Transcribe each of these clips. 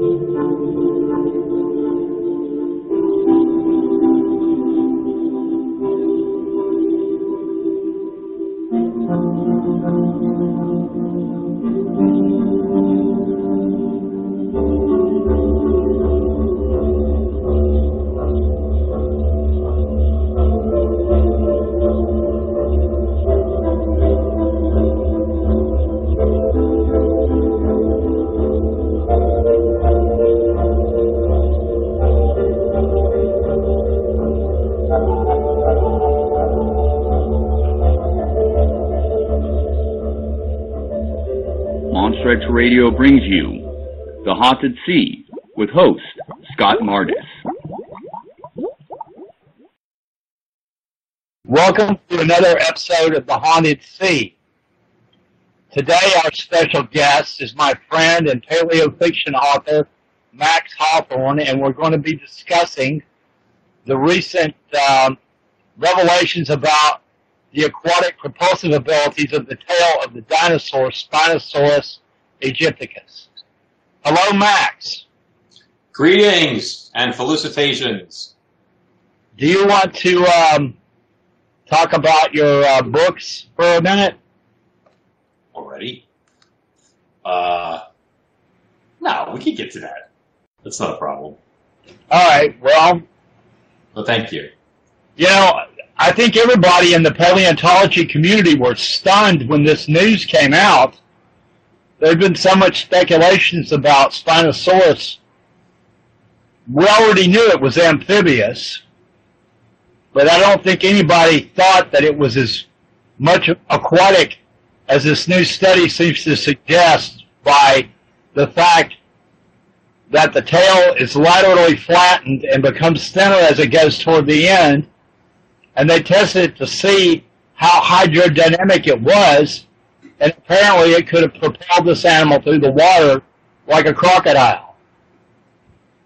Monster Radio brings you The Haunted Sea with host Scott Mardis. Welcome to another episode of The Haunted Sea. Today our special guest is my friend and paleofiction author Max Hawthorne and we're going to be discussing the recent um, revelations about the aquatic propulsive abilities of the tail of the dinosaur Spinosaurus aegyptiacus. Hello, Max. Greetings and felicitations. Do you want to um, talk about your uh, books for a minute? Already? Uh, no, we can get to that. That's not a problem. All right. Well, well, thank you. You know, I think everybody in the paleontology community were stunned when this news came out. There had been so much speculations about Spinosaurus. We already knew it was amphibious, but I don't think anybody thought that it was as much aquatic as this new study seems to suggest by the fact that the tail is laterally flattened and becomes thinner as it goes toward the end, and they tested it to see how hydrodynamic it was, and apparently it could have propelled this animal through the water like a crocodile.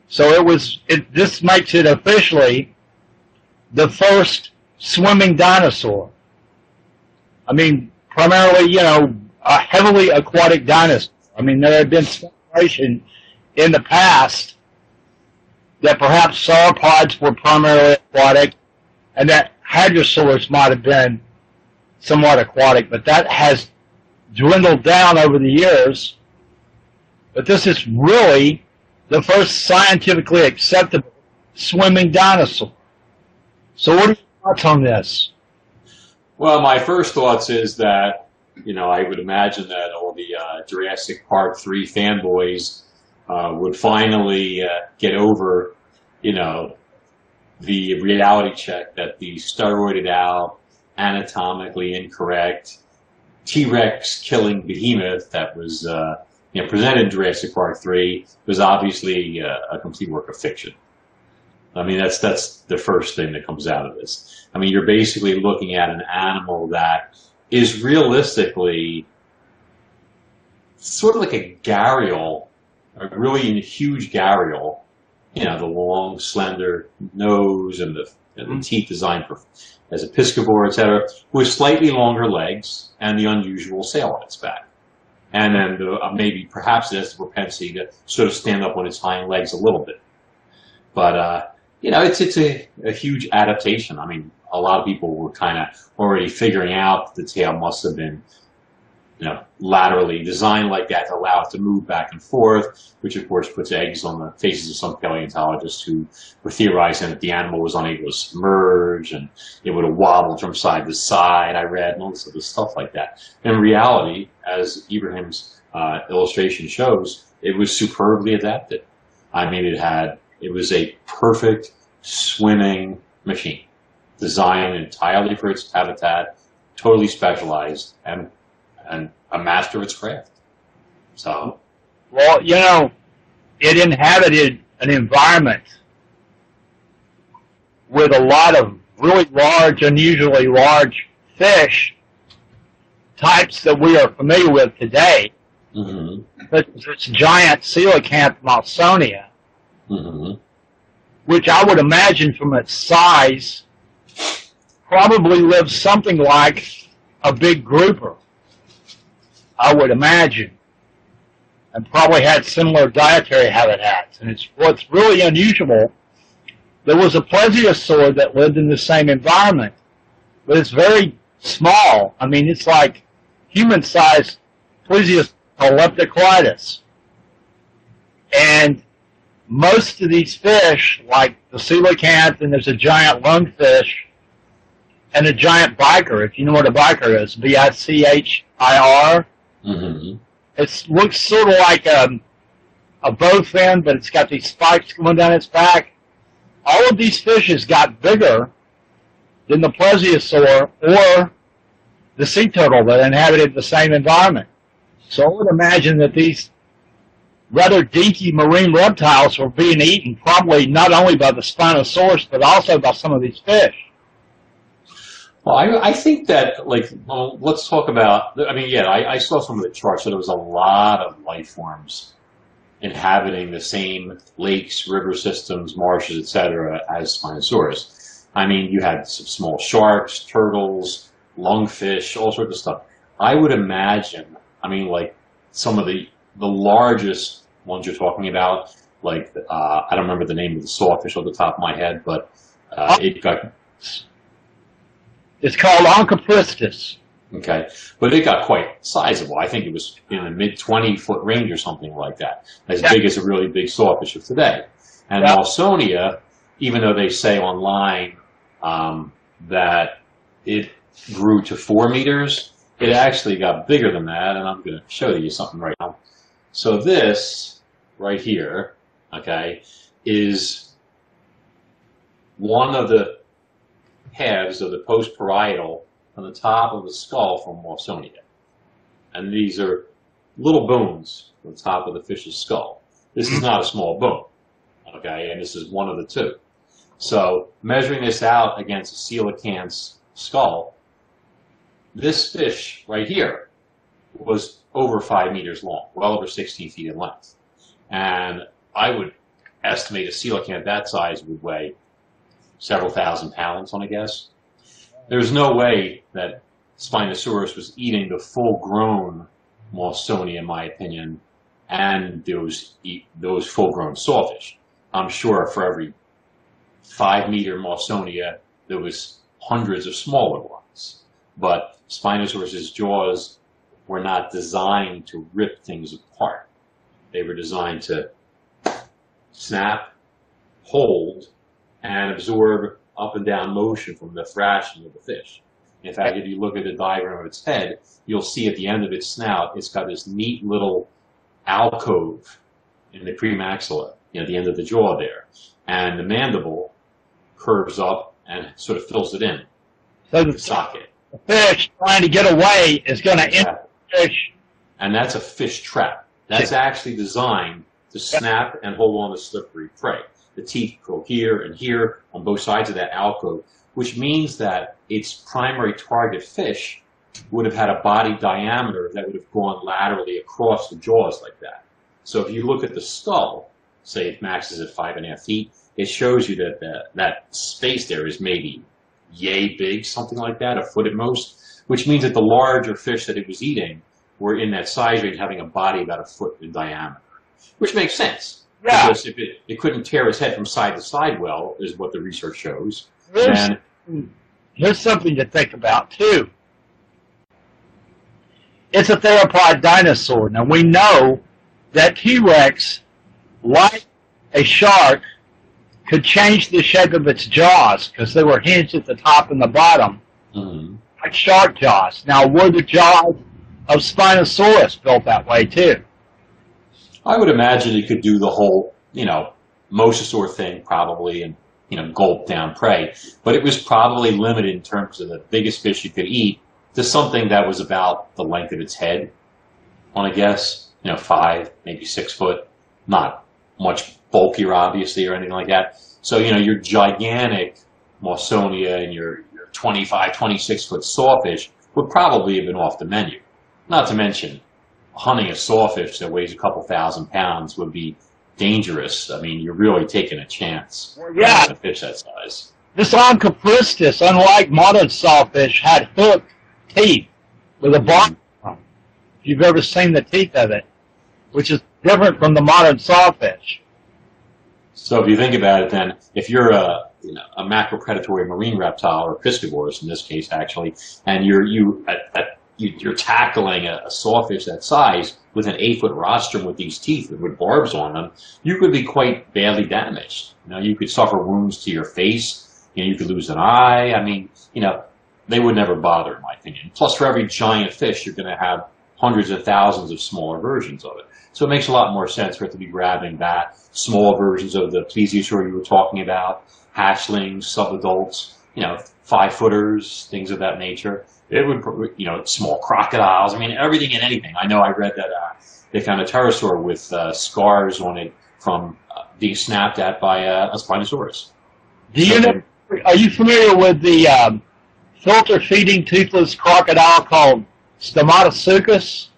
So it was. It, this makes it officially the first swimming dinosaur. I mean, primarily, you know, a heavily aquatic dinosaur. I mean, there had been speculation in the past that perhaps sauropods were primarily aquatic and that hadrosaurs might have been somewhat aquatic, but that has dwindled down over the years. But this is really the first scientifically acceptable swimming dinosaur. So what are your thoughts on this? Well, my first thoughts is that, you know, I would imagine that all the uh, Jurassic Park 3 fanboys uh, would finally uh, get over, you know, the reality check that the steroided out, anatomically incorrect, T-Rex killing behemoth that was uh, you know, presented in Jurassic Park 3 was obviously uh, a complete work of fiction. I mean, that's, that's the first thing that comes out of this. I mean, you're basically looking at an animal that is realistically sort of like a gharial, a really huge gharial, you know, the long, slender nose and the, the teeth designed for, as a piscivore, etc., with slightly longer legs and the unusual sail on its back. And then the, uh, maybe perhaps it has the propensity to sort of stand up on its hind legs a little bit. But, uh, you know, it's, it's a, a huge adaptation. I mean, a lot of people were kind of already figuring out the tail must have been you know, laterally designed like that to allow it to move back and forth, which of course puts eggs on the faces of some paleontologists who were theorizing that the animal was unable to submerge and it would have wobbled from side to side, I read, all this other stuff like that. In reality, as Ibrahim's uh, illustration shows, it was superbly adapted. I mean, it had, it was a perfect swimming machine, designed entirely for its habitat, totally specialized, and and a master of its craft. So, well, you know, it inhabited an environment with a lot of really large, unusually large fish types that we are familiar with today. Mm-hmm. But this giant coelacanth mawsonia, mm-hmm. which I would imagine from its size probably lives something like a big grouper. I would imagine. and probably had similar dietary habitats. And it's what's really unusual. There was a plesiosaur that lived in the same environment, but it's very small. I mean, it's like human-sized plesiosaur. And most of these fish, like the coelacanth, and there's a giant lungfish, and a giant bichir, if you know what a bichir is, B-I-C-H-I-R. Mm-hmm. It looks sort of like a, a bow fin, but it's got these spikes going down its back. All of these fishes got bigger than the plesiosaur or the sea turtle that inhabited the same environment. So I would imagine that these rather dinky marine reptiles were being eaten probably not only by the Spinosaurus, but also by some of these fish. Well, I, I think that, like, well, let's talk about, I mean, yeah, I, I saw some of the charts, so there was a lot of life forms inhabiting the same lakes, river systems, marshes, etc., as Spinosaurus. I mean, you had some small sharks, turtles, lungfish, all sorts of stuff. I would imagine, I mean, like, some of the, the largest ones you're talking about, like, uh, I don't remember the name of the sawfish off the top of my head, but uh, it got It's called Onchopristis. Okay, but it got quite sizable. I think it was in the mid 20 foot range or something like that, as Yeah. big as a really big sawfish of today. And Yeah. Mawsonia, even though they say online um, that it grew to four meters, it actually got bigger than that. And I'm going to show you something right now. So this right here, okay, is one of the halves of the postparietal on the top of the skull from Mawsonia. And these are little bones on the top of the fish's skull. This is not a small bone, okay, and this is one of the two. So measuring this out against a coelacanth's skull, this fish right here was over five meters long, well over 16 feet in length. And I would estimate a coelacanth that size would weigh several thousand pounds on a guess. There's no way that Spinosaurus was eating the full-grown Mawsonia, in my opinion, and those those full-grown sawfish. I'm sure for every five-meter Mawsonia, there was hundreds of smaller ones. But Spinosaurus's jaws were not designed to rip things apart. They were designed to snap, hold, and absorb up and down motion from the thrashing of the fish. In fact, if you look at the diagram of its head, you'll see at the end of its snout, it's got this neat little alcove in the premaxilla, you know, the end of the jaw there. And the mandible curves up and sort of fills it in, So the the socket. fish trying to get away is going to the fish. And that's a fish trap. That's actually designed to snap and hold on to slippery prey. The teeth go here and here on both sides of that alcove, which means that its primary target fish would have had a body diameter that would have gone laterally across the jaws like that. So if you look at the skull, say it maxes at five and a half feet, it shows you that the, that space there is maybe yay big, something like that, a foot at most, which means that the larger fish that it was eating were in that size range having a body about a foot in diameter, which makes sense. Yeah. Because if it, it couldn't tear its head from side to side well, is what the research shows. Here's, And here's something to think about too. It's a theropod dinosaur. Now we know that T-Rex, like a shark, could change the shape of its jaws because they were hinged at the top and the bottom, mhm. like shark jaws. Now were the jaws of Spinosaurus built that way too? I would imagine it could do the whole, you know, mosasaur thing probably and, you know, gulp down prey. But it was probably limited in terms of the biggest fish you could eat to something that was about the length of its head, on a guess, you know, five, maybe six foot, not much bulkier obviously or anything like that. So, you know, your gigantic Mawsonia and your, your 25, 26 foot sawfish would probably have been off the menu. Not to mention, hunting a sawfish that weighs a couple thousand pounds would be dangerous. I mean, you're really taking a chance. Well, yeah. A fish that size. This Onchopristis, unlike modern sawfish, had hooked teeth with a mm-hmm. barb. If you've ever seen the teeth of it, which is different from the modern sawfish. So if you think about it, then if you're a you know, a macropredatory marine reptile or piscivorous in this case actually, and you're you you, are tackling a, a, sawfish that size with an eight foot rostrum with these teeth with barbs on them, you could be quite badly damaged. You know, you could suffer wounds to your face. You know, you could lose an eye. I mean, you know, they would never bother, in my opinion. Plus, for every giant fish, you're going to have hundreds of thousands of smaller versions of it. So it makes a lot more sense for it to be grabbing that, small versions of the plesiosaur you were talking about, hatchlings, subadults, you know, five footers, things of that nature. It would, you know, small crocodiles. I mean, everything and anything. I know I read that uh, they found a pterosaur with uh, scars on it from uh, being snapped at by a, a Spinosaurus. Do you know? Are you familiar with the um, filter feeding toothless crocodile called Stomatosuchus?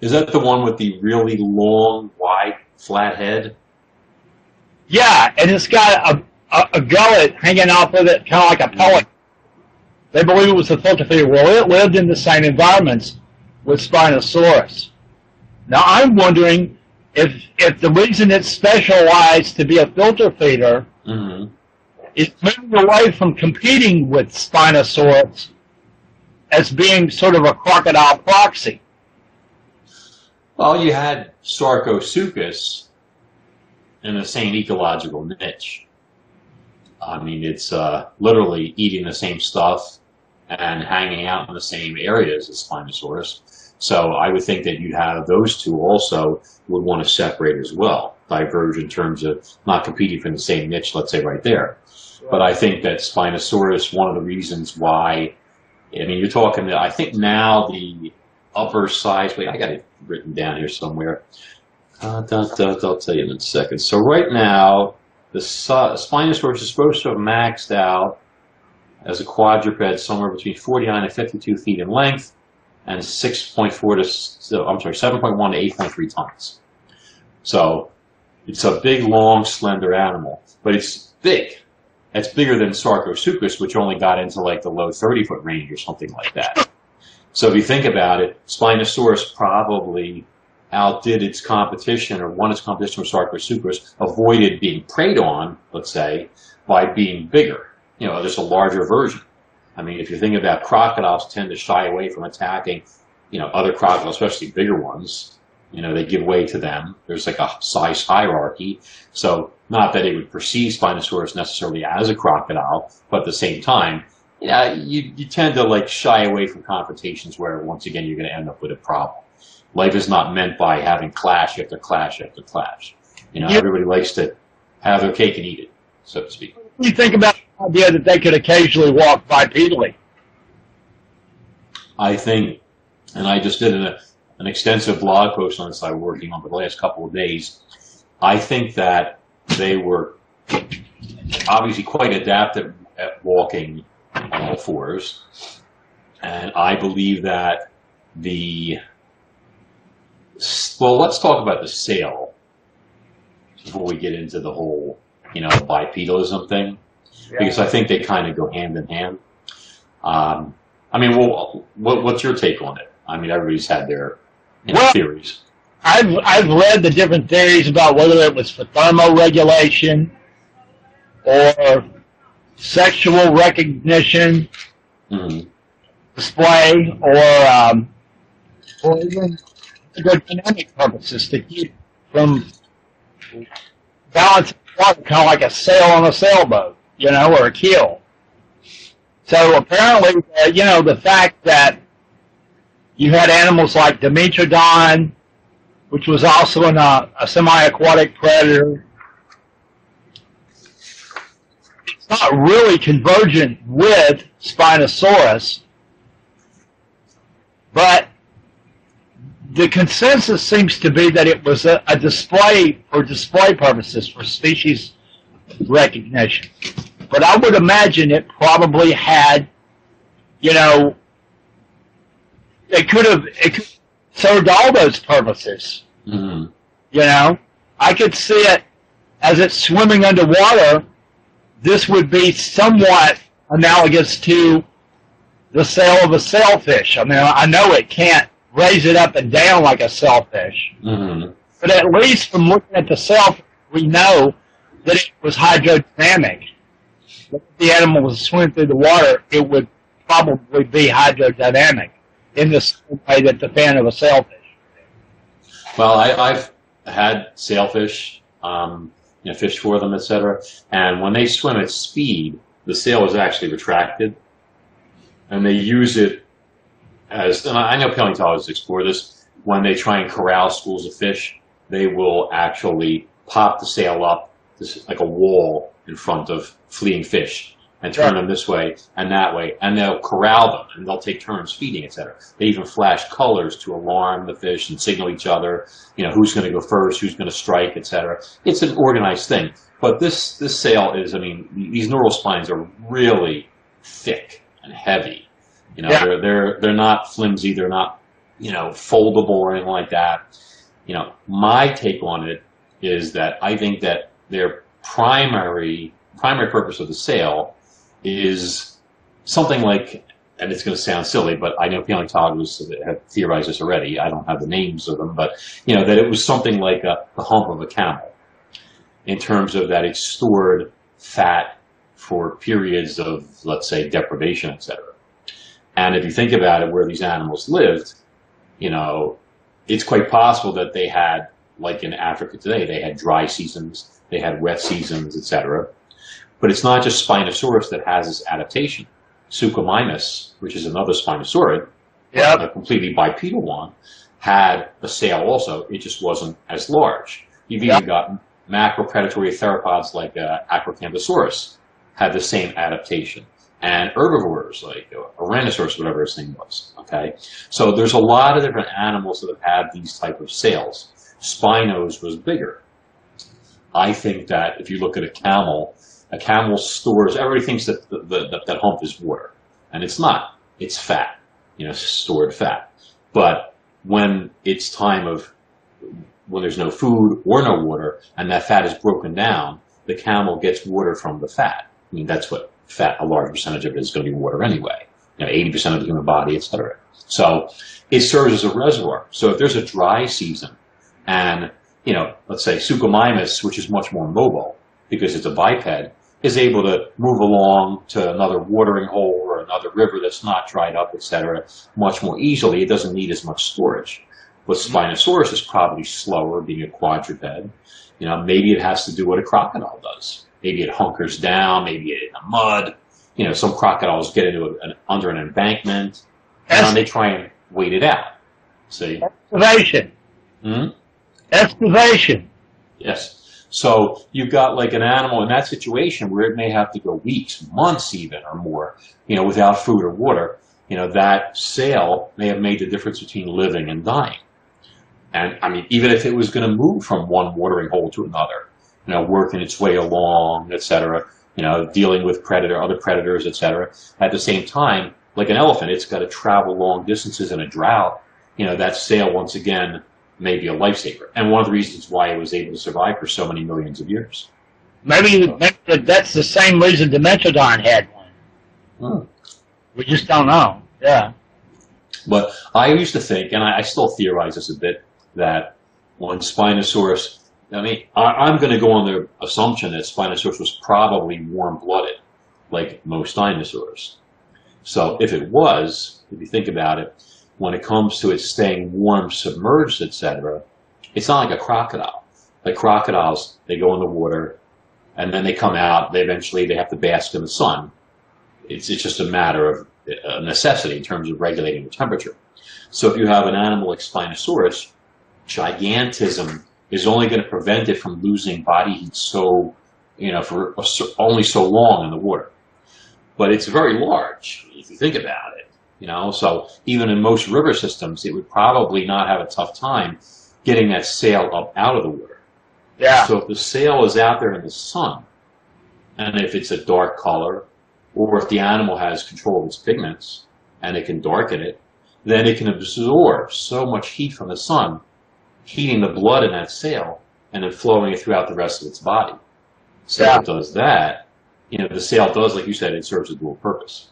Is that the one with the really long, wide, flat head? Yeah, and it's got a, a, a gullet hanging off of it, kind of like a pellet. They believe it was a filter feeder. Well, it lived in the same environments with Spinosaurus. Now, I'm wondering if if the reason it's specialized to be a filter feeder mm-hmm. is moving away from competing with Spinosaurus as being sort of a crocodile proxy. Well, you had Sarcosuchus in the same ecological niche. I mean, it's uh, literally eating the same stuff and hanging out in the same areas as Spinosaurus. So I would think that you'd have those two also would want to separate as well, diverge in terms of not competing for the same niche, let's say right there. But I think that Spinosaurus, one of the reasons why, I mean, you're talking, I think now the upper size, wait, I got it written down here somewhere. Uh, da, da, da, I'll tell you in a second. So right now, the Spinosaurus is supposed to have maxed out as a quadruped somewhere between 49 and 52 feet in length and 6.4 to, I'm sorry, 7.1 to 8.3 tons. So it's a big, long, slender animal, but it's big. It's bigger than Sarcosuchus, which only got into like the low 30 foot range or something like that. So if you think about it, Spinosaurus probably outdid its competition or won its competition with Sarcosuchus, avoided being preyed on, let's say, by being bigger. You know, just a larger version. I mean, if you think about crocodiles tend to shy away from attacking, you know, other crocodiles, especially bigger ones. You know, they give way to them. There's like a size hierarchy. So not that it would perceive Spinosaurus necessarily as a crocodile, but at the same time, yeah, you, you tend to like shy away from confrontations where once again you're going to end up with a problem. Life is not meant by having clash after clash after clash. You know, yep. everybody likes to have their cake and eat it, so to speak. You think about idea that they could occasionally walk bipedally. I think, and I just did an, an extensive blog post on this I was working on for the last couple of days. I think that they were obviously quite adapted at walking on all fours. And I believe that the well, let's talk about the sail before we get into the whole, you know, bipedalism thing, yeah. because I think they kind of go hand in hand. Um, I mean, well, what, what's your take on it? I mean, everybody's had their you know, well, theories. I've I've read the different theories about whether it was for thermoregulation or sexual recognition mm-hmm. display or um, or even dynamic purposes to keep from balancing water, kind of like a sail on a sailboat, you know, or a keel. So apparently, uh, you know, the fact that you had animals like Dimetrodon, which was also an, uh, a semi-aquatic predator, it's not really convergent with Spinosaurus, but the consensus seems to be that it was a, a display for display purposes, for species recognition. But I would imagine it probably had, you know, it could have it could served all those purposes. Mm-hmm. You know, I could see it as it's swimming underwater this would be somewhat analogous to the sail of a sailfish. I mean, I know it can't raise it up and down like a sailfish. Mm-hmm. But at least from looking at the sailfish, we know that it was hydrodynamic. If the animal was swimming through the water, it would probably be hydrodynamic in the same way that the fin of a sailfish. Well, I, I've had sailfish, um, you know, fish for them, etc. And when they swim at speed, the sail is actually retracted, and they use it as. And I know paleontologists explore this when they try and corral schools of fish. They will actually pop the sail up like a wall in front of fleeing fish and turn them this way and that way, and they'll corral them and they'll take turns feeding, etc. They even flash colors to alarm the fish and signal each other, you know, who's going to go first, who's going to strike, etc. It's an organized thing. But this this sail is, I mean, these neural spines are really thick and heavy. You know, Yeah. they're they're they're not flimsy, they're not, you know, foldable or anything like that. You know, my take on it is that I think that their primary primary purpose of the sail is something like, and it's going to sound silly, but I know paleontologists have theorized this already. I don't have the names of them, but you know that it was something like a, the hump of a camel, in terms of that it stored fat for periods of, let's say, deprivation, etc. And if you think about it, where these animals lived, you know, it's quite possible that they had, like in Africa today, they had dry seasons, they had wet seasons, etc. But it's not just Spinosaurus that has this adaptation. Suchomimus, which is another Spinosaurid, Yep. a completely bipedal one, had a sail also. It just wasn't as large. You've even Yep. got macropredatory theropods like uh, Acrocanthosaurus had the same adaptation. And herbivores like uh, Ouranosaurus, whatever his name was. Okay, so there's a lot of different animals that have had these type of sails. Spinos was bigger. I think that if you look at a camel, a camel stores, everybody thinks that the, the, that, hump is water. And it's not. It's fat, you know, stored fat. But when it's time of, when there's no food or no water, and that fat is broken down, the camel gets water from the fat. I mean, that's what fat, a large percentage of it is going to be water anyway. You know, 80% of the human body, et cetera. So it serves as a reservoir. So if there's a dry season and, you know, let's say Suchomimus, which is much more mobile because it's a biped, is able to move along to another watering hole or another river that's not dried up, et cetera, much more easily. It doesn't need as much storage. But Spinosaurus is probably slower, being a quadruped. You know, maybe it has to do what a crocodile does. Maybe it hunkers down, maybe it in the mud. You know, some crocodiles get into a, an, under an embankment, and they try and wait it out. See? excavation. hmm Excavation. Yes. So you've got like an animal in that situation where it may have to go weeks, months even or more, you know, without food or water. You know, that sail may have made the difference between living and dying. And I mean, even if it was going to move from one watering hole to another, you know, working its way along, et cetera, you know, dealing with predator, other predators, et cetera. At the same time, like an elephant, it's got to travel long distances in a drought. You know, that sail once again may be a lifesaver, and one of the reasons why it was able to survive for so many millions of years. Maybe, maybe that's the same reason Dimetrodon had one. We just don't know. Yeah. But I used to think, and I, I still theorize this a bit, that when Spinosaurus, I mean, I, I'm going to go on the assumption that Spinosaurus was probably warm-blooded, like most dinosaurs. So if it was, if you think about it, when it comes to it staying warm, submerged, etc., it's not like a crocodile. Like crocodiles, they go in the water, and then they come out. They eventually they have to bask in the sun. It's it's just a matter of a necessity in terms of regulating the temperature. So if you have an animal like Spinosaurus, gigantism is only going to prevent it from losing body heat so, you know, for only so long in the water. But it's very large if you think about it, you know. So even in most river systems, it would probably not have a tough time getting that sail up out of the water. Yeah. So if the sail is out there in the sun, and if it's a dark color, or if the animal has control of its pigments and it can darken it, then it can absorb so much heat from the sun, heating the blood in that sail and then flowing it throughout the rest of its body. So Yeah. if it does that, you know, the sail does, like you said, it serves a dual purpose.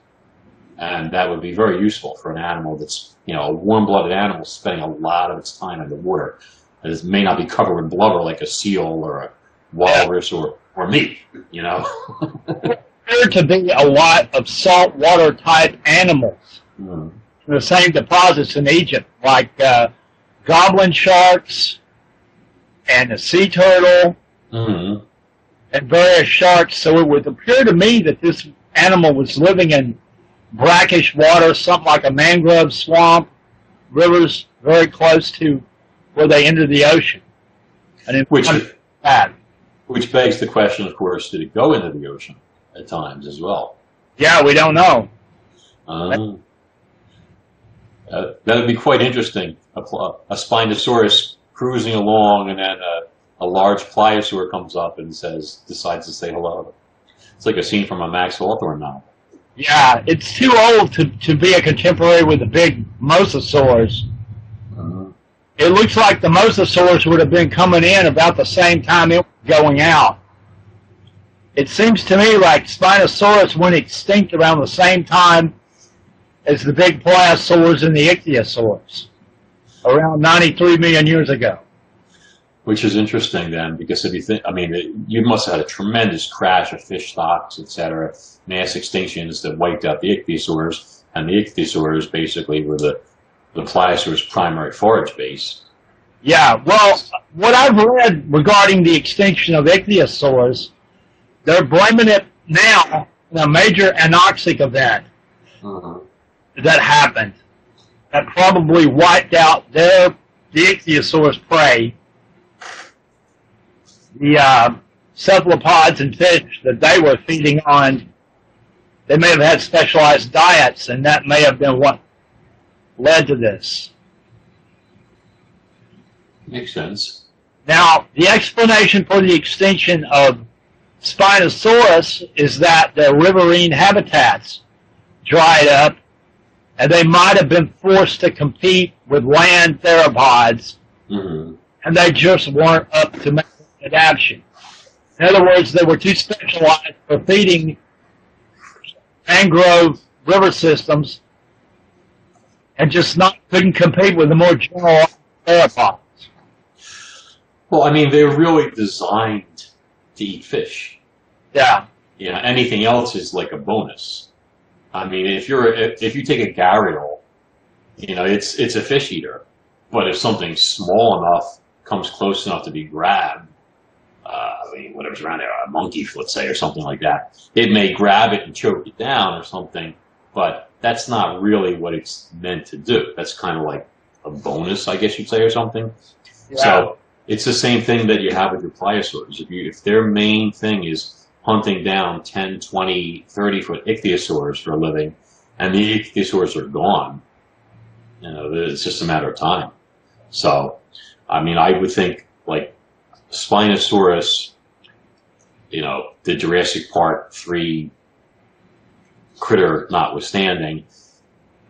And that would be very useful for an animal that's you know a warm-blooded animal spending a lot of its time in the water. And It may not be covered in blubber like a seal or a walrus or or me, you know. There to be a lot of saltwater type animals in the same deposits in Egypt, like uh, goblin sharks and a sea turtle Mhm. and various sharks. So it would appear to me that this animal was living in brackish water, something like a mangrove swamp, rivers very close to where they enter the ocean. And in Which that, which begs the question, of course, did it go into the ocean at times as well? yeah, we don't know. Um, uh, that would be quite interesting. A, a Spinosaurus cruising along, and then a, a large pliosaur comes up and says, decides to say hello. It's like a scene from a Max Hawthorne novel. Yeah, it's too old to, to be a contemporary with the big mosasaurs. Uh, It looks like the mosasaurs would have been coming in about the same time it was going out. It seems to me like Spinosaurus went extinct around the same time as the big pliosaurs and the ichthyosaurs, around 93 million years ago. Which is interesting then, because if you think, I mean, it, you must have had a tremendous crash of fish stocks, et cetera, mass extinctions that wiped out the ichthyosaurs, and the ichthyosaurs basically were the, the pliosaur's primary forage base. Yeah, well, what I've read regarding the extinction of ichthyosaurs, they're blaming it now on a major anoxic event. Mm-hmm. that happened that probably wiped out their the ichthyosaurus prey, the uh, cephalopods and fish that they were feeding on. They may have had specialized diets, and that may have been what led to this. Makes sense. Now, the explanation for the extinction of Spinosaurus is that the riverine habitats dried up and they might have been forced to compete with land theropods hmm and they just weren't up to adaptation. In other words, they were too specialized for feeding mangrove river systems and just not couldn't compete with the more general theropods. Well, I mean, they're really designed to eat fish. Yeah. You know, anything else is like a bonus. I mean, if you're if, you take a gharial, you know, it's it's a fish eater. But if something small enough comes close enough to be grabbed, whatever's around there, a monkey, let's say, or something like that, it may grab it and choke it down or something. But that's not really what it's meant to do. That's kind of like a bonus, I guess you'd say, or something. So it's the same thing that you have with your pliosaurs. If you if their main thing is hunting down 10, 20, 30 foot ichthyosaurs for a living, and the ichthyosaurs are gone, you know, it's just a matter of time. So, I mean, I would think like Spinosaurus, you know, the Jurassic Park three critter notwithstanding,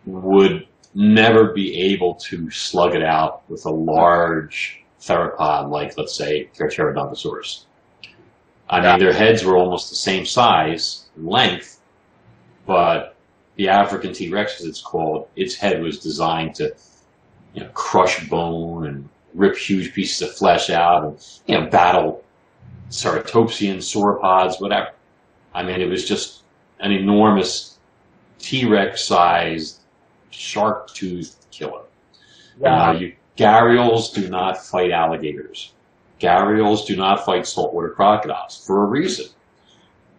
would never be able to slug it out with a large theropod like, let's say, Ceratosaurus. I mean, their heads were almost the same size and length, but the African T-Rex, as it's called, its head was designed to, you know, crush bone and rip huge pieces of flesh out and, you know, battle ceratopsian sauropods, whatever. I mean, it was just an enormous T-Rex sized shark-toothed killer. Yeah. Uh, you, gharials do not fight alligators. Gharials do not fight saltwater crocodiles for a reason.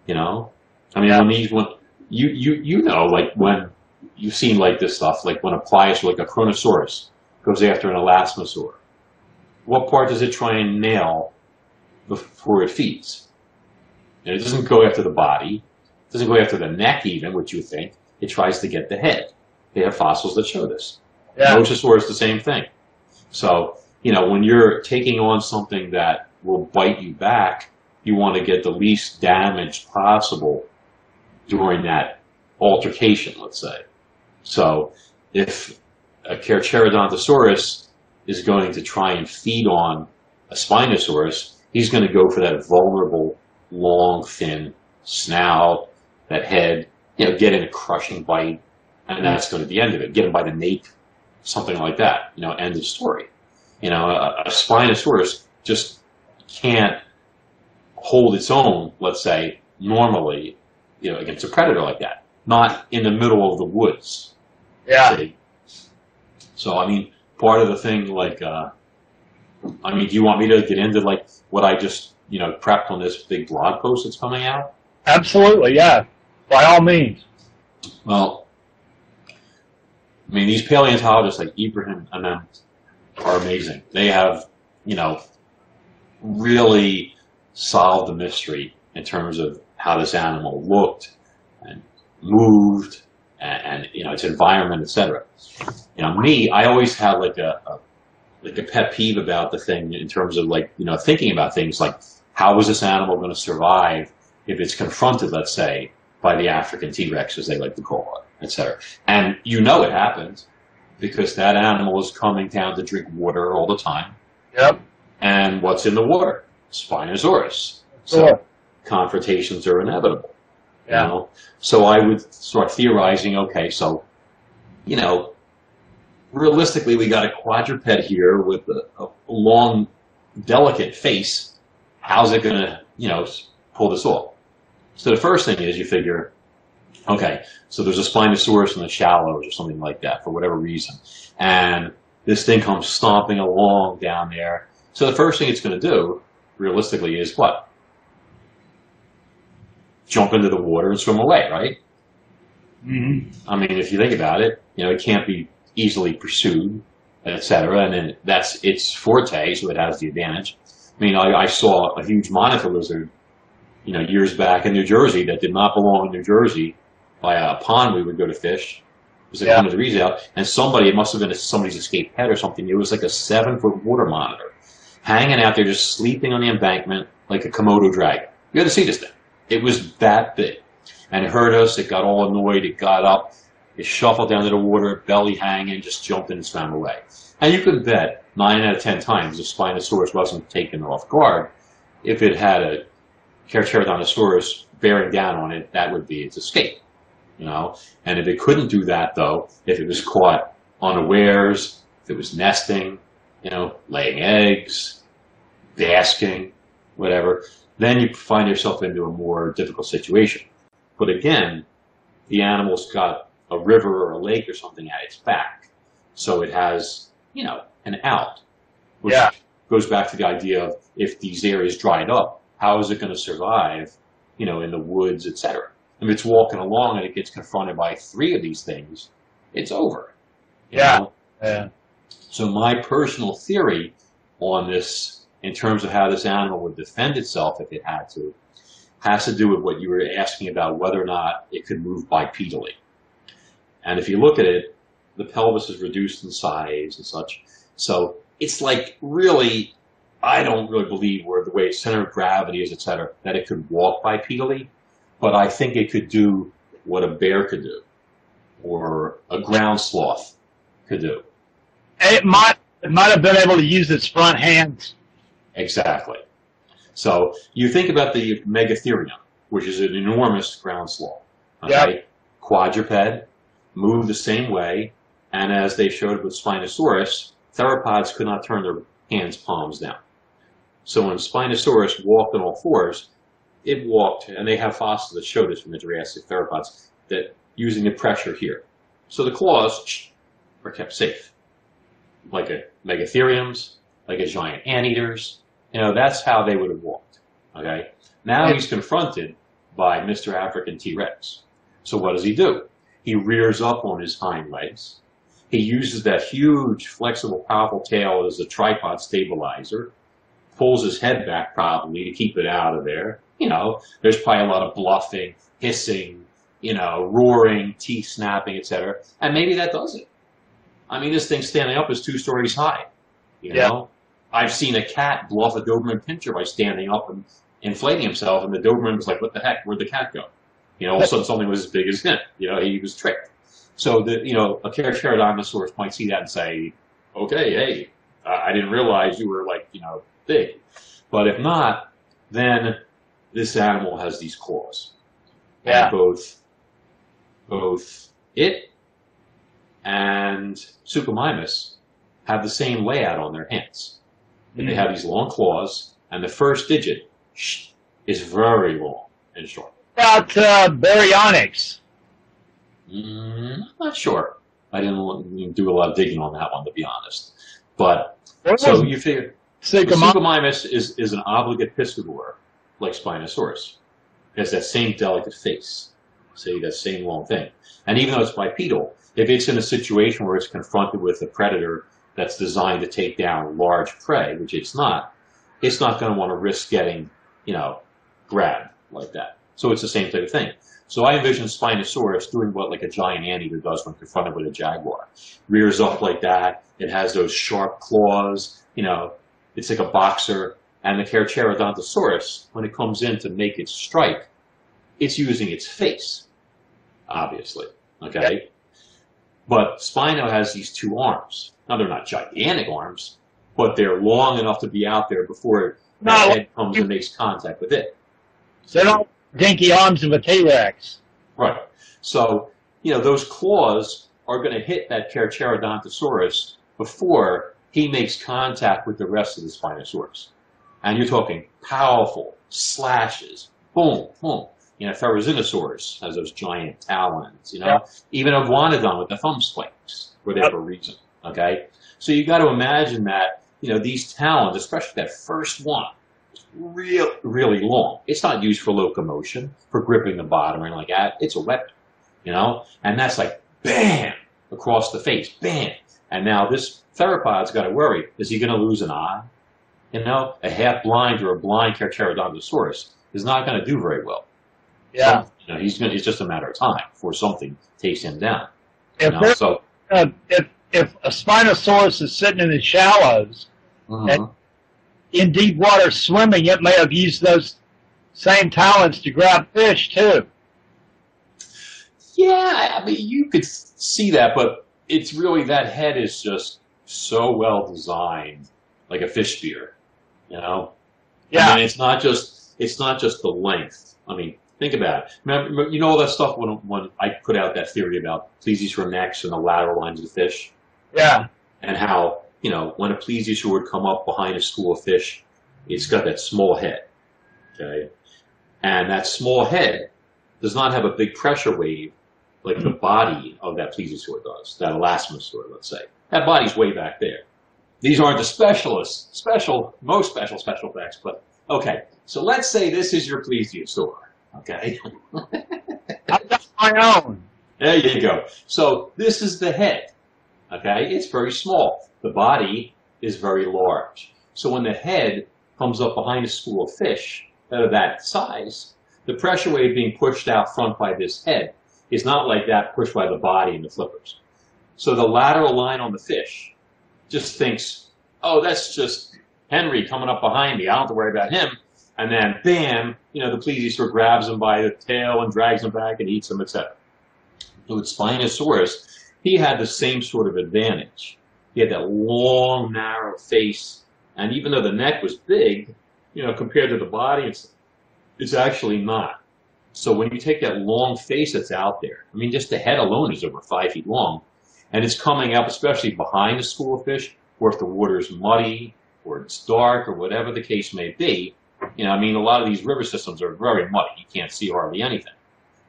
You know, I mean, when these when you you you know, like when you've seen like this stuff, like when a pliosaur, like a Kronosaurus, goes after an elasmosaur. What part does it try and nail before it feeds? And it doesn't go after the body. It doesn't go after the neck even, which you think. It tries to get the head. They have fossils that show this. Yeah. Mosasaurus, the same thing. So, you know, when you're taking on something that will bite you back, you want to get the least damage possible during that altercation, let's say. So, if a Ceratosaurus is going to try and feed on a Spinosaurus, he's going to go for that vulnerable, long, thin snout, that head, you know, get in a crushing bite, and that's going to be the end of it. Get him by the nape, something like that. You know, end of story. You know, a, a Spinosaurus just can't hold its own, let's say, normally, you know, against a predator like that. Not in the middle of the woods. Yeah. See? So, I mean, part of the thing, like, uh, I mean, do you want me to get into, like, what I just, you know, prepped on this big blog post that's coming out? Absolutely, yeah. By all means. Well, I mean, these paleontologists like Ibrahim Ament are amazing. They have, you know, really solved the mystery in terms of how this animal looked and moved and, and you know its environment, etc. You know, me, I always had like a, a like a pet peeve about the thing in terms of like you know thinking about things like how is this animal going to survive if it's confronted, let's say, by the African T-Rex, as they like to call it, etc. And you know it happens because that animal is coming down to drink water all the time. Yep. And what's in the water? Spinosaurus. So Sure. confrontations are inevitable. You Yeah. know? So I would start theorizing, okay, so, you know, realistically we got a quadruped here with a, a long, delicate face. How's it gonna, you know, pull this off? So the first thing is you figure, okay, so there's a Spinosaurus in the shallows or something like that for whatever reason. And this thing comes stomping along down there. So the first thing it's going to do, realistically, is what? Jump into the water and swim away, right? hmm I mean, if you think about it, you know, it can't be easily pursued, etc. and then that's its forte, so it has the advantage. I mean, I, I saw a huge monitor lizard, you know, years back in New Jersey that did not belong in New Jersey by a pond we would go to fish. It was a Yeah. out, and somebody, it must have been somebody's escaped pet or something. It was like a seven foot water monitor hanging out there, just sleeping on the embankment like a Komodo dragon. You had to see this thing. It was that big. And it hurt us, it got all annoyed, it got up, it shuffled down to the water, belly hanging, just jumped in and swam away. And you could bet nine out of ten times if Spinosaurus wasn't taken off guard, if it had a Ceratosaurus bearing down on it, that would be its escape. You know? And if it couldn't do that though, if it was caught unawares, if it was nesting, you know, laying eggs, basking, whatever, then you find yourself into a more difficult situation. But again, the animal's got a river or a lake or something at its back. So it has, you know, an out. Which Yeah. goes back to the idea of if these areas dried up, how is it going to survive, you know, in the woods, et cetera? If it's walking along and it gets confronted by three of these things, it's over. Yeah. know? Yeah. So my personal theory on this, in terms of how this animal would defend itself if it had to, has to do with what you were asking about whether or not it could move bipedally. And if you look at it, the pelvis is reduced in size and such. So it's like really, I don't really believe where the way center of gravity is, et cetera, that it could walk bipedally. But I think it could do what a bear could do, or a ground sloth could do. It might it might have been able to use its front hands. Exactly. So you think about the Megatherium, which is an enormous ground sloth. Okay? Quadruped, move the same way, and as they showed with Spinosaurus, theropods could not turn their hands palms down. So when Spinosaurus walked on all fours, it walked, and they have fossils that show this from the Jurassic theropods, that using the pressure here. So the claws are kept safe. Like a Megatherium's, like a giant anteaters, you know, that's how they would have walked. Okay? Now he's confronted by Mr. African T-Rex. So what does he do? He rears up on his hind legs. He uses that huge, flexible, powerful tail as a tripod stabilizer. Pulls his head back probably to keep it out of there. You know, there's probably a lot of bluffing, hissing, you know, roaring, teeth snapping, etc. And maybe that does it. I mean, this thing standing up is two stories high. You Yeah. know, I've seen a cat bluff a Doberman Pinscher by standing up and inflating himself, and the Doberman was like, "What the heck? Where'd the cat go?" You know, all of a sudden something was as big as him. You know, he was tricked. So the you know a Ceratosaurus might see that and say, "Okay, hey, I didn't realize you were like you know big." But if not, then this animal has these claws. Yeah. And both both it and Suchomimus have the same layout on their hands. And they hmm. have these long claws, and the first digit is very long and short. About uh, baryonyx. Mm, I'm not sure. I didn't do a lot of digging on that one, to be honest. But so you figure Suchomimus is, is an obligate piscivore, like Spinosaurus. It has that same delicate face. See, that same long thing. And even though it's bipedal, if it's in a situation where it's confronted with a predator that's designed to take down large prey, which it's not, it's not going to want to risk getting, you know, grabbed like that. So it's the same type of thing. So I envision Spinosaurus doing what like a giant anteater does when confronted with a jaguar. Rears up like that. It has those sharp claws. You know, it's like a boxer. And the Carcharodontosaurus, when it comes in to make its strike, it's using its face, obviously. Okay? But Spino has these two arms. Now, they're not gigantic arms, but they're long enough to be out there before the head comes and makes contact with it. They're not dinky arms of a T-Rex. Right. So, you know, those claws are going to hit that Carcharodontosaurus before he makes contact with the rest of the Spinosaurus. And you're talking powerful slashes. Boom, boom. You know, Therizinosaurus has those giant talons, you know. Yeah. Even Iguanodon with the thumb spikes for whatever yep. reason. Okay? So you got to imagine that, you know, these talons, especially that first one, real, really long. It's not used for locomotion, for gripping the bottom or anything like that. It's a weapon, you know? And that's like, bam, across the face, bam. And now this theropod's got to worry. Is he going to lose an eye? You know, a half blind or a blind Carcharodontosaurus is not going to do very well. Yeah. So, you know, he's going. It's just a matter of time before something takes him down. If you know? so, uh, if if a Spinosaurus is sitting in the shallows, uh-huh in deep water swimming, it may have used those same talons to grab fish too. Yeah, I mean, you could see that, but it's really that head is just so well designed, like a fish spear. You know, yeah. I mean, it's not just it's not just the length. I mean, think about it. Remember, you know all that stuff when when I put out that theory about plesiosaur necks and the lateral lines of fish. Yeah. And how you know, when a plesiosaur would come up behind a school of fish, it's got that small head, okay? And that small head does not have a big pressure wave like the mm-hmm. body of that plesiosaur does, that elasmosaur, let's say. That body's way back there. These aren't the specialists, special, most special special effects, but okay. So let's say this is your plesiosaur, okay? I've got my own. There you go. So this is the head, okay? It's very small. The body is very large. So when the head comes up behind a school of fish that are that size, the pressure wave being pushed out front by this head is not like that pushed by the body and the flippers. So the lateral line on the fish just thinks, oh, that's just Henry coming up behind me. I don't have to worry about him. And then, bam, you know, the plesiosaur grabs him by the tail and drags him back and eats him, etc. So with Spinosaurus, he had the same sort of advantage. He had that long, narrow face, and even though the neck was big, you know, compared to the body, it's it's actually not. So when you take that long face that's out there, I mean, just the head alone is over five feet long, and it's coming up, especially behind a school of fish, or if the water is muddy or it's dark or whatever the case may be. You know, I mean, a lot of these river systems are very muddy. You can't see hardly anything.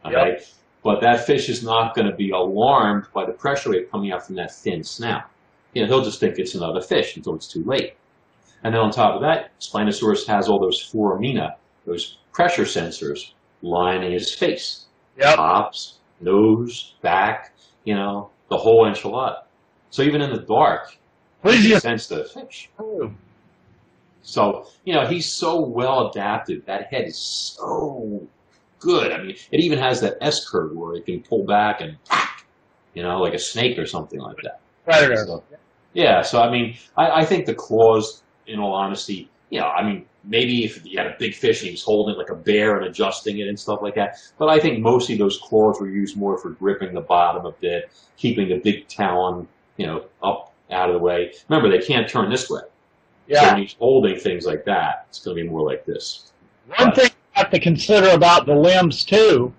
Okay. Yep. But that fish is not going to be alarmed by the pressure wave coming out from that thin snout you know, he'll just think it's another fish until it's too late. And then on top of that, Spinosaurus has all those foramina, those pressure sensors lining his face. Yep. Tops, nose, back, you know, the whole enchilada. So even in the dark, he can sense the fish. Oh. So, you know, he's so well adapted. That head is so good. I mean, it even has that S curve where it can pull back and, you know, like a snake or something like that. Predator. So, yeah, so I mean, I, I think the claws, in all honesty, you know, I mean, maybe if you had a big fish and he was holding it like a bear and adjusting it and stuff like that. But I think mostly those claws were used more for gripping the bottom a bit, keeping the big talon, you know, up out of the way. Remember, they can't turn this way. Yeah. So when he's holding things like that, it's going to be more like this. One but, thing you have to consider about the limbs too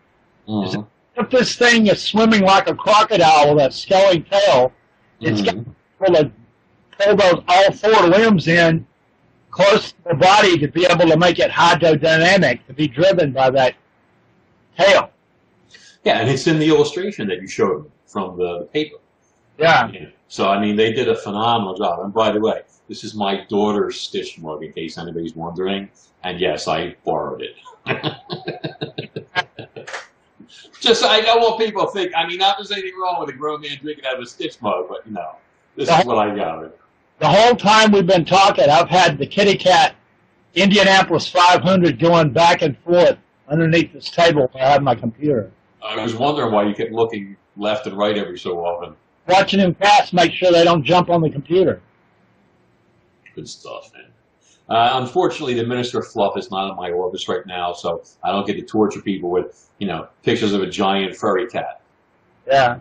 uh-huh. is if this thing is swimming like a crocodile with a scaly tail, It's Mhm. Able to pull those all four limbs in close to the body to be able to make it hydrodynamic to be driven by that tail. Yeah, and it's in the illustration that you showed from the, the paper. Yeah. Yeah. So I mean, they did a phenomenal job. And by the way, this is my daughter's stitch mug, in case anybody's wondering. And yes, I borrowed it. Just I don't want people to think. I mean, not there's anything wrong with a grown man drinking out of a stitch mug, but you know, this is what I got. The whole time we've been talking, I've had the kitty cat Indianapolis 500 going back and forth underneath this table where I have my computer. I was wondering why you kept looking left and right every so often. Watching them pass, make sure they don't jump on the computer. Good stuff, man. Uh, unfortunately, the Minister of Fluff is not in my office right now, so I don't get to torture people with, you know, pictures of a giant furry cat. Yeah.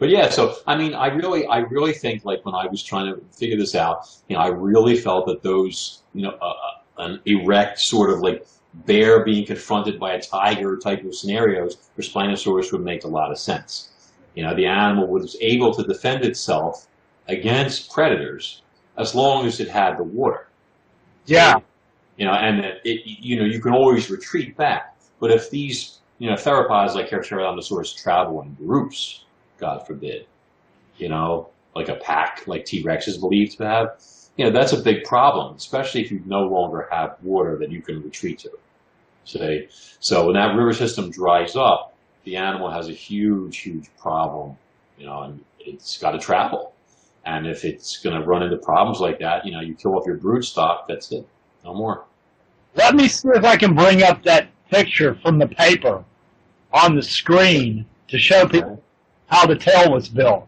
But, yeah. So I mean, I really, I really think like when I was trying to figure this out, you know, I really felt that those, you know, uh, an erect sort of like bear being confronted by a tiger type of scenarios for Spinosaurus would make a lot of sense. You know, the animal was able to defend itself against predators as long as it had the water. Yeah. You know, and it, it, you know, you can always retreat back. But if these, you know, theropods like Ceratosaurus travel in groups, God forbid, you know, like a pack like T-Rex is believed to have, you know, that's a big problem, especially if you no longer have water that you can retreat to. Say, so when that river system dries up, the animal has a huge, huge problem, you know, and it's got to travel. And if it's going to run into problems like that, you know, you kill off your brood stock, that's it. No more. Let me see if I can bring up that picture from the paper on the screen to show people how the tail was built.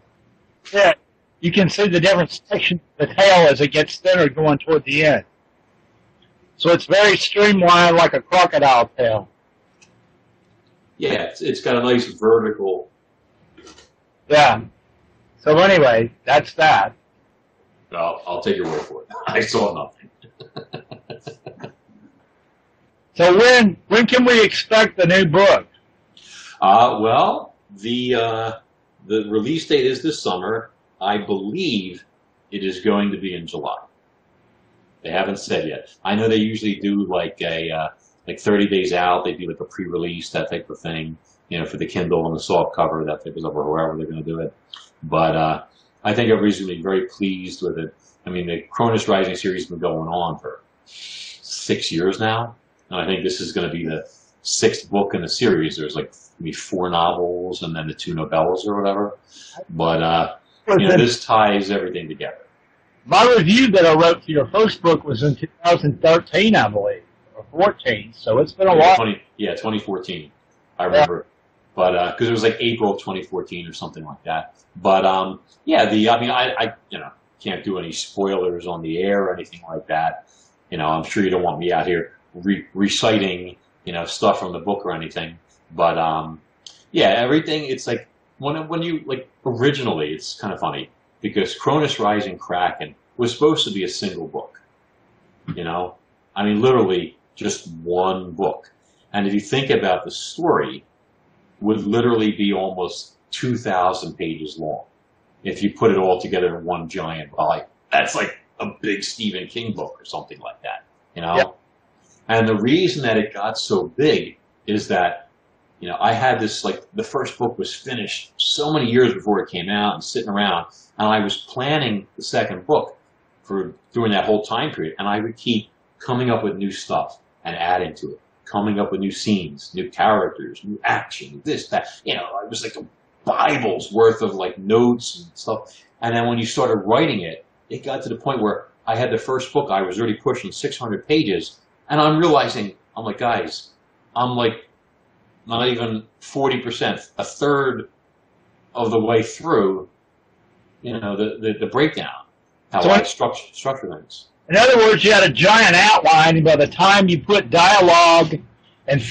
Yeah, you can see the different sections of the tail as it gets thinner going toward the end. So it's very streamlined like a crocodile tail. Yeah, it's, it's got a nice vertical. Yeah. So anyway, that's that. I'll, I'll take your word for it. I saw nothing. So when when can we expect the new book? Uh, well, the uh, the release date is this summer. I believe it is going to be in July. They haven't said yet. I know they usually do like a uh, like 30 days out. They do like a pre-release that type of thing, you know, for the Kindle and the soft cover that type of or however they're going to do it. But uh, I think everybody's going to be very pleased with it. I mean, the Kronos Rising series has been going on for six years now, and I think this is going to be the sixth book in the series. There's like maybe four novels and then the two novellas or whatever. But uh, you know, this ties everything together. My review that I wrote for your first book was in 2013, I believe, or 14. So it's been a Yeah, while. 20, yeah, 2014. I remember. But because it was like April of 2014 or something like that. But um, yeah, the I mean, I, I you know can't do any spoilers on the air or anything like that. You know, I'm sure you don't want me out here re- reciting you know stuff from the book or anything. But um, yeah, everything. It's like when when you like originally, it's kind of funny because Kronos Rising Kraken was supposed to be a single book. You know, I mean, literally just one book. And if you think about the story, would literally be almost 2,000 pages long if you put it all together in one giant volume. That's like a big Stephen King book or something like that, you know? Yeah. And the reason that it got so big is that, you know, I had this, like, the first book was finished so many years before it came out and sitting around, and I was planning the second book for during that whole time period, and I would keep coming up with new stuff and adding to it coming up with new scenes, new characters, new action, this, that. You know, it was like a Bible's worth of like notes and stuff. And then when you started writing it, it got to the point where I had the first book, I was already pushing 600 pages, and I'm realizing, I'm like, guys, I'm like not even 40%, a third of the way through, you know, the, the, the breakdown, how So I structure, structure things. In other words, you had a giant outline, and by the time you put dialogue and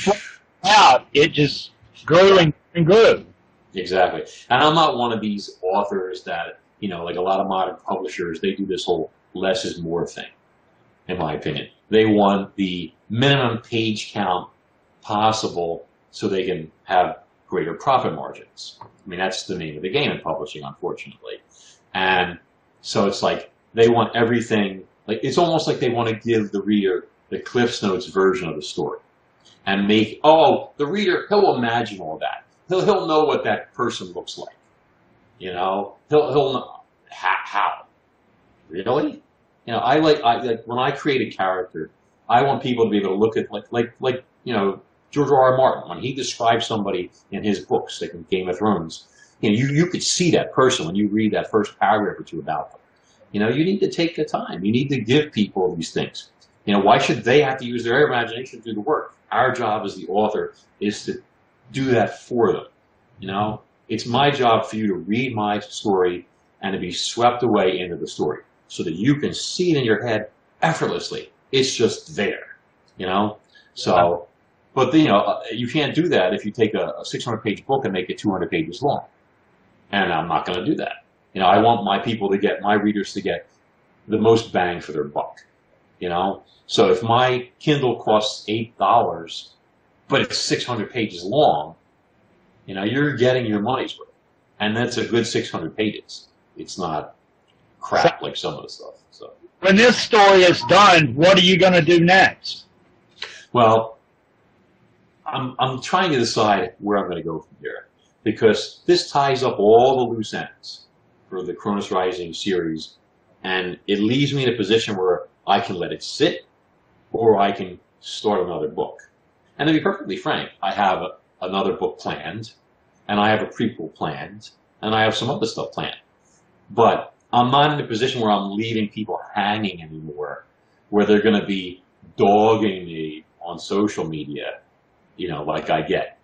out, it just grew and, and grew. Exactly. And I'm not one of these authors that, you know, like a lot of modern publishers, they do this whole less is more thing, in my opinion. They want the minimum page count possible so they can have greater profit margins. I mean, that's the name of the game in publishing, unfortunately. And so it's like they want everything, like it's almost like they want to give the reader the Cliff's Notes version of the story and make, oh, the reader, he'll imagine all that. He'll, he'll know what that person looks like. You know, he'll, he'll know how, how. Really? You know, I like, I like when I create a character, I want people to be able to look at like, like, like, you know, George R. R. Martin, when he describes somebody in his books, like in Game of Thrones, you know, you, you could see that person when you read that first paragraph or two about them. You know, you need to take the time. You need to give people these things. You know, why should they have to use their imagination to do the work? Our job as the author is to do that for them. You know, it's my job for you to read my story and to be swept away into the story so that you can see it in your head effortlessly. It's just there, you know? So, but you know, uh, you can't do that if you take a, a 600 page book and make it 200 pages long. And I'm not going to do that. You know, I want my people to get, my readers to get the most bang for their buck. You know, so if my Kindle costs eight dollars, but it's 600 pages long, you know, you're getting your money's worth, and that's a good 600 pages. It's not crap like some of the stuff. So When this story is done, what are you going to do next? Well, I'm, I'm trying to decide where I'm going to go from here because this ties up all the loose ends for the Kronos Rising series and it leaves me in a position where I can let it sit or I can start another book. And to be perfectly frank, I have a, another book planned and I have a prequel planned and I have some other stuff planned. But I'm not in a position where I'm leaving people hanging anymore, where they're going to be dogging me on social media, you know, like I get.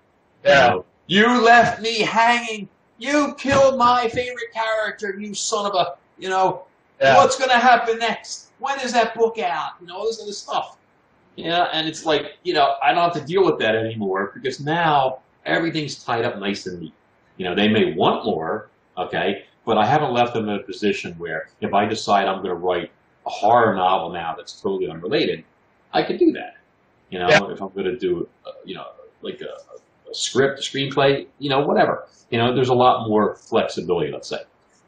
Yeah. You, know, you left me hanging. You killed my favorite character, you son of a, you know, Yeah. what's going to happen next? When is that book out? You know, all this other stuff. Yeah, and it's like, you know, I don't have to deal with that anymore because now everything's tied up nice and neat. You know, they may want more, okay, but I haven't left them in a position where if I decide I'm going to write a horror novel now that's totally unrelated, I could do that. You know, Yeah. if I'm going to do, uh, you know, like a, a script, a screenplay, you know, whatever. You know, there's a lot more flexibility, let's say.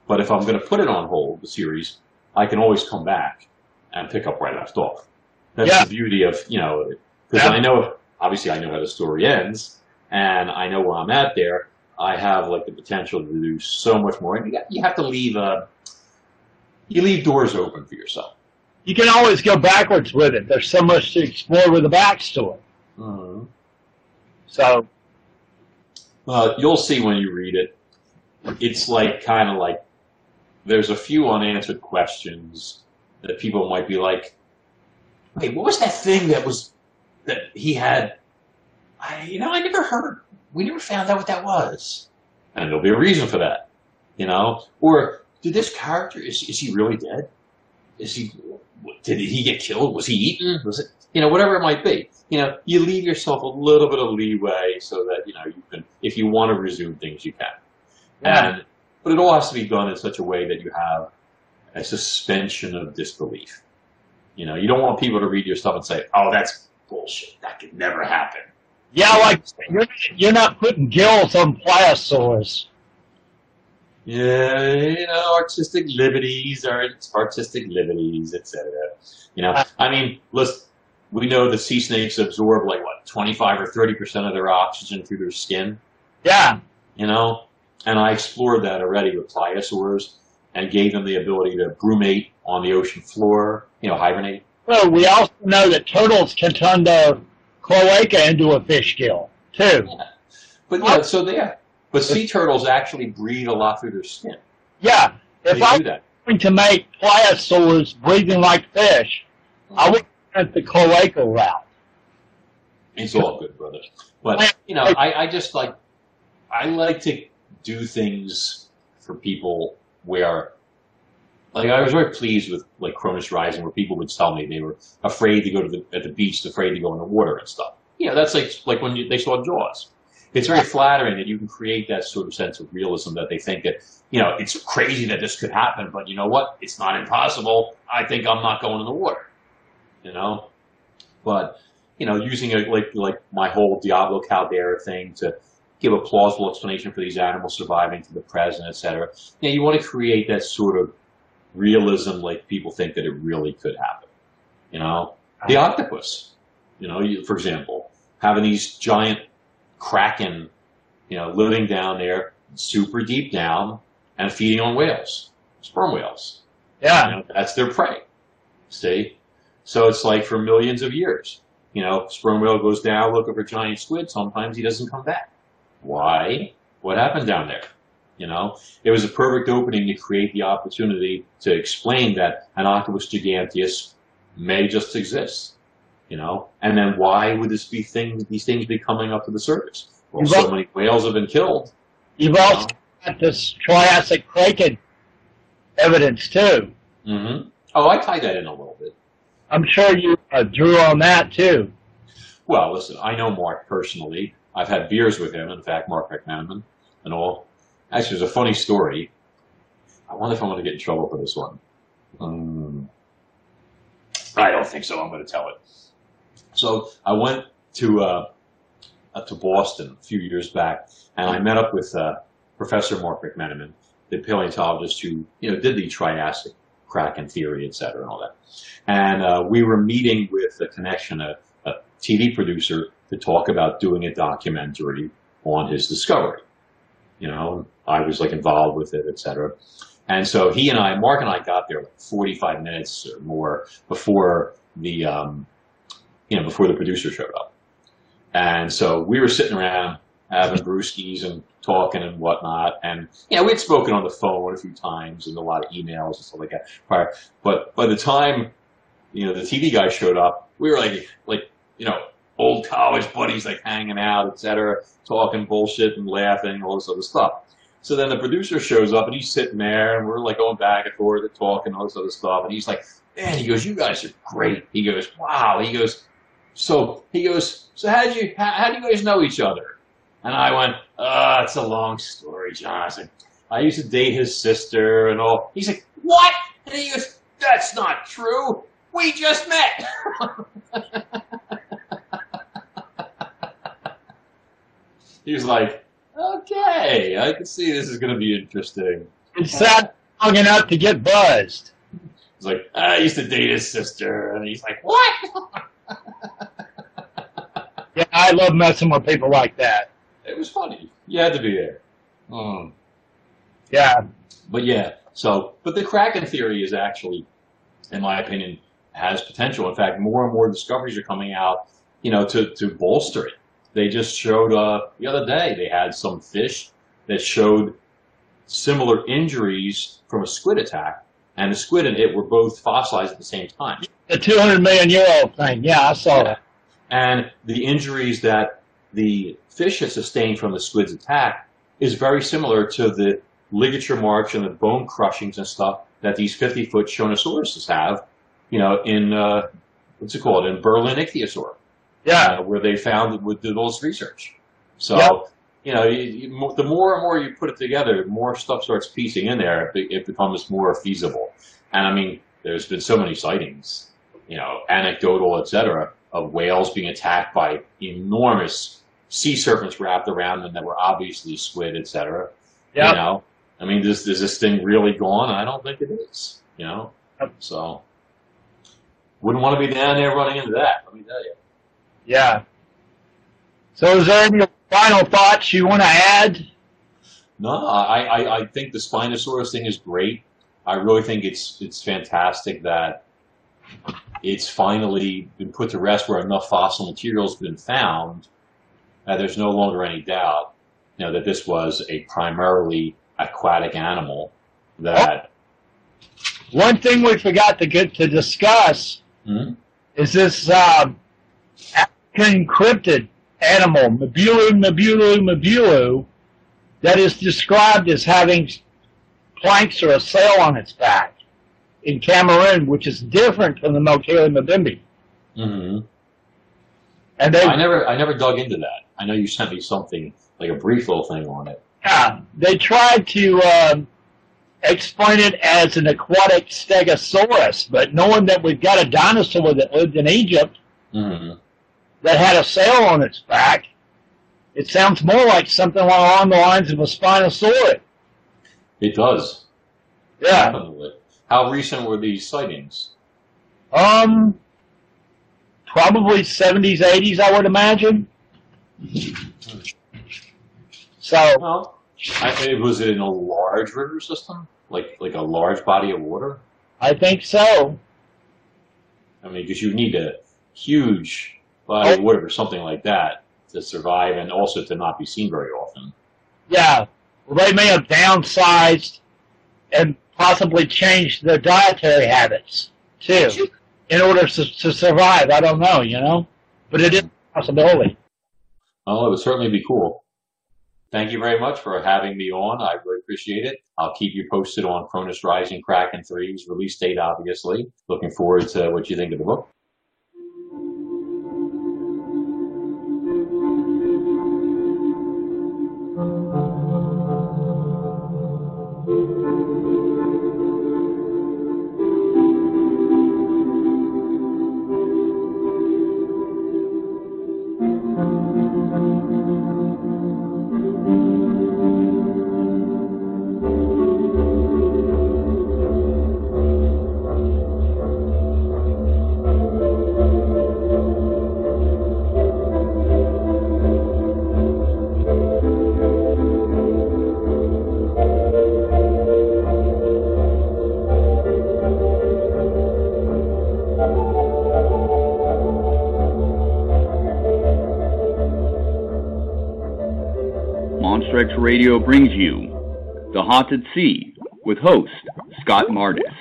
But if I'm going to put it on hold, the series, I can always come back and pick up where I left off. That's Yeah. the beauty of, you know, because Yeah. I know, obviously I know how the story ends and I know where I'm at there. I have like the potential to do so much more. And you, got, you have to leave, uh, you leave doors open for yourself. You can always go backwards with it. There's so much to explore with the backstory. Mm-hmm. So, Well, you'll see when you read it. It's like kind of like there's a few unanswered questions that people might be like, "Wait, what was that thing that was that he had?" I, you know, I never heard. We never found out what that was, and there'll be a reason for that. You know, or did this character is is he really dead? Is he? Did he get killed? Was he eaten? Mm-hmm. Was it? You know, whatever it might be. You know, you leave yourself a little bit of leeway so that you know you can, if you want to resume things, you can. Yeah. And but it all has to be done in such a way that you have a suspension of disbelief. You know, you don't want people to read your stuff and say, "Oh, that's bullshit. That could never happen." Yeah, like you're, you're not putting gills on pliosaurs. Yeah, you know, artistic liberties are artistic liberties, etc. You know, I mean, listen, we know the sea snakes absorb like what, twenty-five or thirty percent of their oxygen through their skin. Yeah, You know, and I explored that already with pliosaurs and gave them the ability to brumate on the ocean floor. You know, hibernate. well, we also know that turtles can turn their cloaca into a fish gill, too. But yeah, so they but sea turtles actually breathe a lot through their skin. Yeah, if They I'm going to make pliosaurs breathing like fish, I would went the cloaca route. It's all good, brother. But you know, I, I just like I like to do things for people where like I was very pleased with like Kronos Rising where people would tell me they were afraid to go to the at the beach, afraid to go in the water and stuff. Know, that's like like when you, they saw Jaws. It's very flattering that you can create that sort of sense of realism that they think that, you know, it's crazy that this could happen, but you know what? It's not impossible. I think I'm not going in the water. You know? But you know, using a, like like my whole Diablo Caldera thing to give a plausible explanation for these animals surviving to the present, et cetera. Know, you want to create that sort of realism like people think that it really could happen. You know, the uh-huh. octopus, you know, you, for example, having these giant kraken, you know, living down there super deep down and feeding on whales, sperm whales. Yeah. You know, that's their prey. See? So it's like for millions of years. You know, sperm whale goes down looking for giant squid. Sometimes he doesn't come back. Why? What happened down there? You know, it was a perfect opening to create the opportunity to explain that an octopus giganteus may just exist. You know, and then why would this be things? These things be coming up to the surface? Well, so many whales have been killed. You've also got this Triassic kraken evidence too. Mm-hmm. Oh, I tied that in a little bit. I'm sure you uh, drew on that too. Well, listen, I know Mark personally. I've had beers with him, in fact, Mark McMenamin and all. Actually, there's a funny story. I wonder if I'm going to get in trouble for this one. Um, I don't think so. I'm going to tell it. So I went to uh, uh, to Boston a few years back, and I met up with uh, Professor Mark McMenamin, the paleontologist who you know did the Triassic Kraken theory, et cetera, and all that. And uh, we were meeting with a connection, a, a TV producer, to talk about doing a documentary on his discovery. You know, I was like involved with it, et cetera. And so he and I, Mark and I got there like 45 minutes or more before the, um, you know, before the producer showed up. And so we were sitting around having brewskis and talking and whatnot. And, you know, we'd spoken on the phone a few times and a lot of emails and stuff like that prior. But by the time, you know, the TV guy showed up, we were like, like, you know, old college buddies, like hanging out, et cetera, talking bullshit and laughing, all this other stuff. So then the producer shows up and he's sitting there and we're like going back and forth and talking, all this other stuff. And he's like, man, he goes, you guys are great. He goes, wow. He goes, so he goes, so how did you, how, how do you guys know each other? And I went, oh, it's a long story, John. I said, I used to date his sister and all. He's like, what? And he goes, that's not true. We just met. he was like, okay, I can see this is going to be interesting. It's sad long enough to get buzzed. He's like, I used to date his sister. And he's like, what? Yeah, I love messing with people like that. It was funny. You had to be there. Um, Yeah. but yeah, so, but the Kraken theory is actually, in my opinion, has potential. In fact, more and more discoveries are coming out, you know, to, to bolster it. They just showed, uh, the other day, they had some fish that showed similar injuries from a squid attack, and the squid and it were both fossilized at the same time. The 200 million year old thing. Yeah, I saw that. And the injuries that the fish had sustained from the squid's attack is very similar to the ligature marks and the bone crushings and stuff that these 50 foot Shonisauruses have, you know, in, uh, what's it called, in Berlin ichthyosaur, Yeah. uh, where they found with the most research. So, Yep. you know, you, you, the more and more you put it together, the more stuff starts piecing in there, it, be- it becomes more feasible. And I mean, there's been so many sightings, you know, anecdotal, et cetera, of whales being attacked by enormous sea serpents wrapped around them that were obviously squid, et cetera. Yep. You know, I mean, is, is this thing really gone? I don't think it is. You know, Yep. so wouldn't want to be down there running into that. Let me tell you. Yeah. So is there any final thoughts you want to add? No, I, I, I think the Spinosaurus thing is great. I really think it's it's fantastic that it's finally been put to rest where enough fossil material has been found that there's no longer any doubt, you know, that this was a primarily aquatic animal that One thing we forgot to get to discuss Hmm? is this um, African cryptid animal, Mbielu Mbielu Mbielu, that is described as having planks or a sail on its back in Cameroon, which is different from the Mokele Mbembe. hmm And they I never I never dug into that. I know you sent me something like a brief little thing on it. Yeah, they tried to um, explain it as an aquatic stegosaurus, but knowing that we've got a dinosaur that lived in Egypt hmm that had a sail on its back, It sounds more like something along the lines of a Spinosaurus. It does. Yeah. Definitely. How recent were these sightings? Um, probably 70s, 80s, I would imagine. So, Well, I, was it in a large river system, like like a large body of water? I think so. I mean, because you need a huge of oh. water or something like that to survive, and also to not be seen very often. Yeah. Well, they may have downsized and possibly changed their dietary habits, too, in order to, to survive. I don't know, you know? But it is a possibility. Well, it would certainly be cool. Thank you very much for having me on. I really appreciate it. I'll keep you posted on Kronos Rising Kraken 3's release date, obviously. Looking forward to what you think of the book. thank you X Radio brings you The Haunted Sea with host Scott Mardis.